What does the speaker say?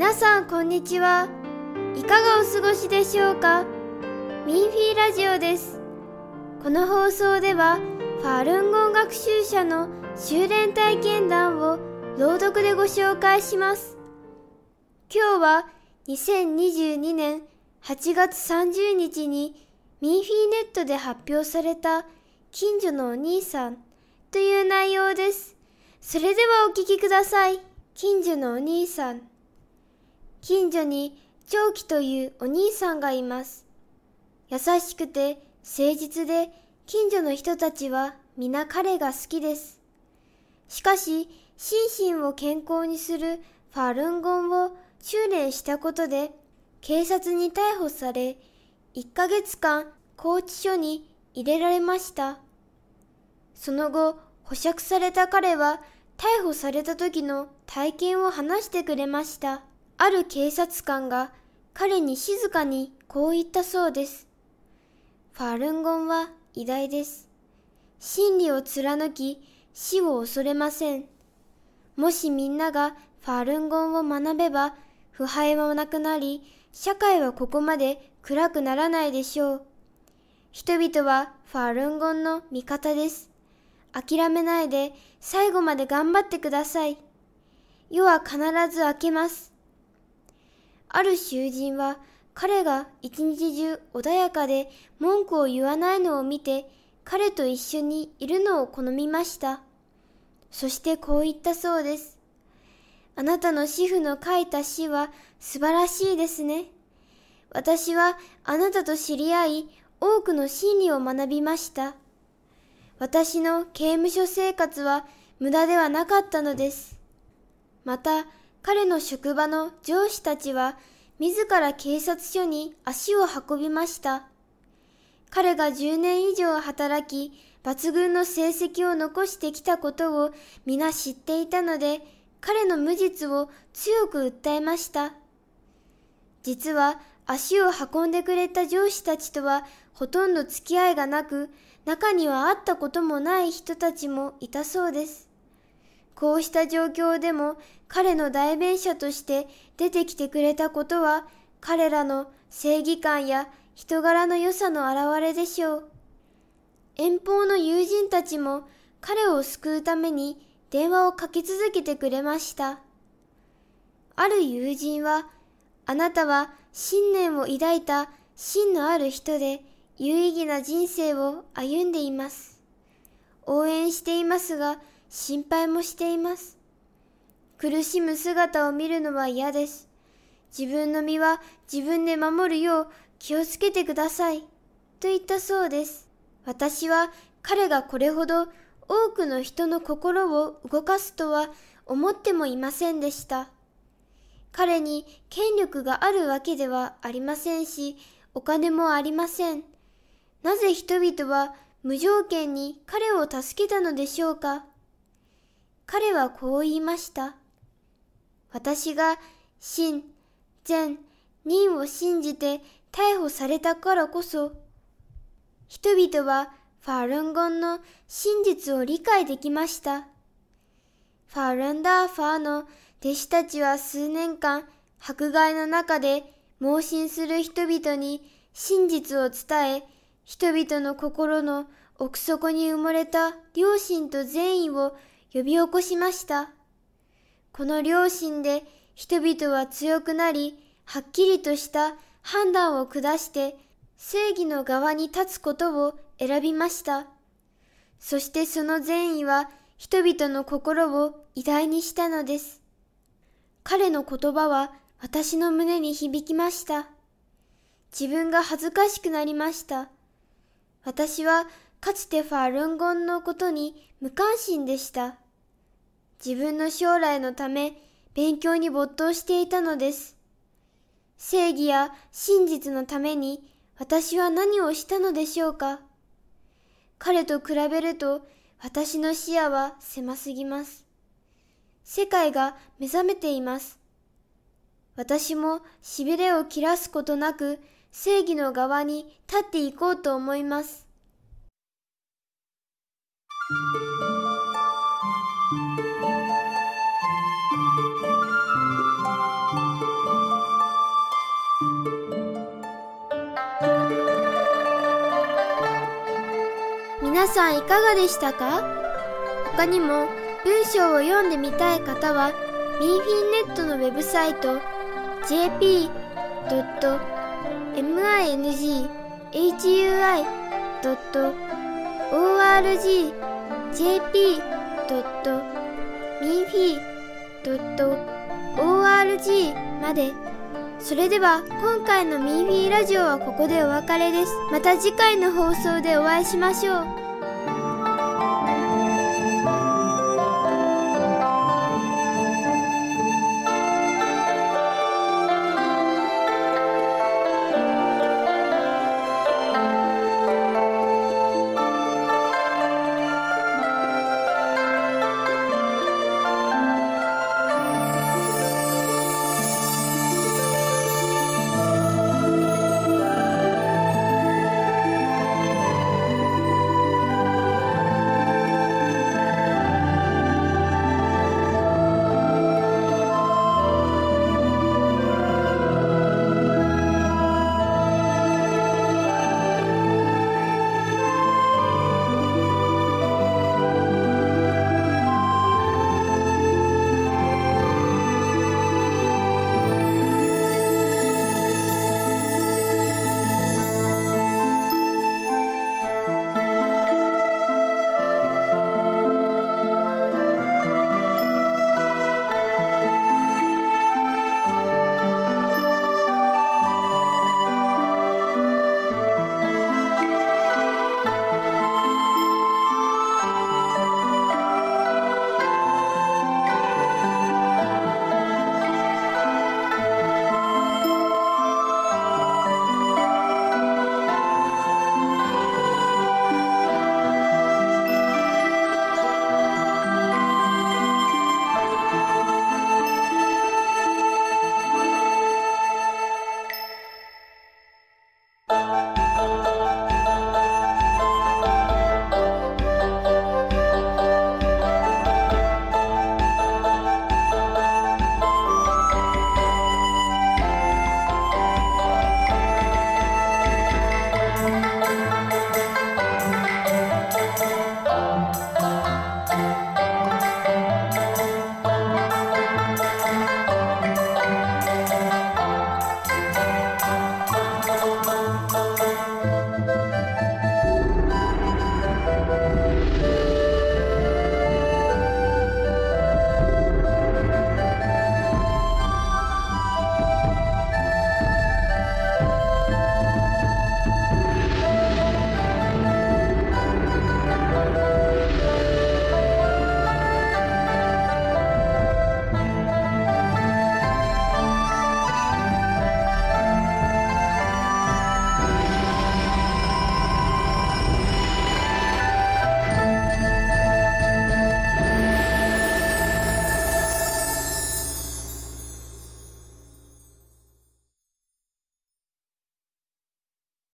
皆さんこんにちはいかがお過ごしでしょうか？ミンフィーラジオですこの放送ではファールンゴン学習者の修練体験談を朗読でご紹介します今日は2022年8月30日にミンフィーネットで発表された近所のお兄さんという内容です。それではお聞きください。近所のお兄さん。近所に長期というお兄さんがいます。優しくて誠実で近所の人たちは皆彼が好きです。しかし、心身を健康にするファルンゴンを修練したことで警察に逮捕され、1ヶ月間拘置所に入れられました。その後、保釈された彼は逮捕された時の体験を話してくれました。ある警察官が彼に静かにこう言ったそうです。ファルンゴンは偉大です。真理を貫き、死を恐れません。もしみんながファルンゴンを学べば、腐敗もなくなり、社会はここまで暗くならないでしょう。人々はファルンゴンの味方です。諦めないで最後まで頑張ってください。夜は必ず明けます。ある囚人は彼が一日中穏やかで文句を言わないのを見て彼と一緒にいるのを好みました。そしてこう言ったそうです。あなたの主婦の書いた詩は素晴らしいですね。私はあなたと知り合い多くの真理を学びました。私の刑務所生活は無駄ではなかったのです。また、彼の職場の上司たちは自ら警察署に足を運びました。彼が10年以上働き、抜群の成績を残してきたことを皆知っていたので、彼の無実を強く訴えました。実は足を運んでくれた上司たちとはほとんど付き合いがなく、中には会ったこともない人たちもいたそうです。こうした状況でも彼の代弁者として出てきてくれたことは彼らの正義感や人柄の良さの表れでしょう。遠方の友人たちも彼を救うために電話をかけ続けてくれました。ある友人は、あなたは信念を抱いた芯のある人で有意義な人生を歩んでいます。応援していますが、心配もしています。苦しむ姿を見るのは嫌です。自分の身は自分で守るよう気をつけてください。と言ったそうです。私は彼がこれほど多くの人の心を動かすとは思ってもいませんでした。彼に権力があるわけではありませんし、お金もありません。なぜ人々は無条件に彼を助けたのでしょうか？彼はこう言いました。私が真、善、任を信じて逮捕されたからこそ、人々はファルンゴンの真実を理解できました。ファールンダーファーの弟子たちは数年間迫害の中で盲信する人々に真実を伝え、人々の心の奥底に埋もれた良心と善意を呼び起こしました。この良心で人々は強くなり、はっきりとした判断を下して正義の側に立つことを選びました。そしてその善意は人々の心を偉大にしたのです。彼の言葉は私の胸に響きました。自分が恥ずかしくなりました。私はかつてファルンゴンのことに無関心でした。自分の将来のため勉強に没頭していたのです。正義や真実のために私は何をしたのでしょうか彼と比べると私の視野は狭すぎます。世界が目覚めています。私も痺れを切らすことなく正義の側に立っていこうと思います。皆さんいかがでしたか？他にも文章を読んでみたい方はミーフィンネットのウェブサイト jp.minghui.org jp.minfi.org までそれでは今回のミーフィーラジオはここでお別れです。また次回の放送でお会いしましょう。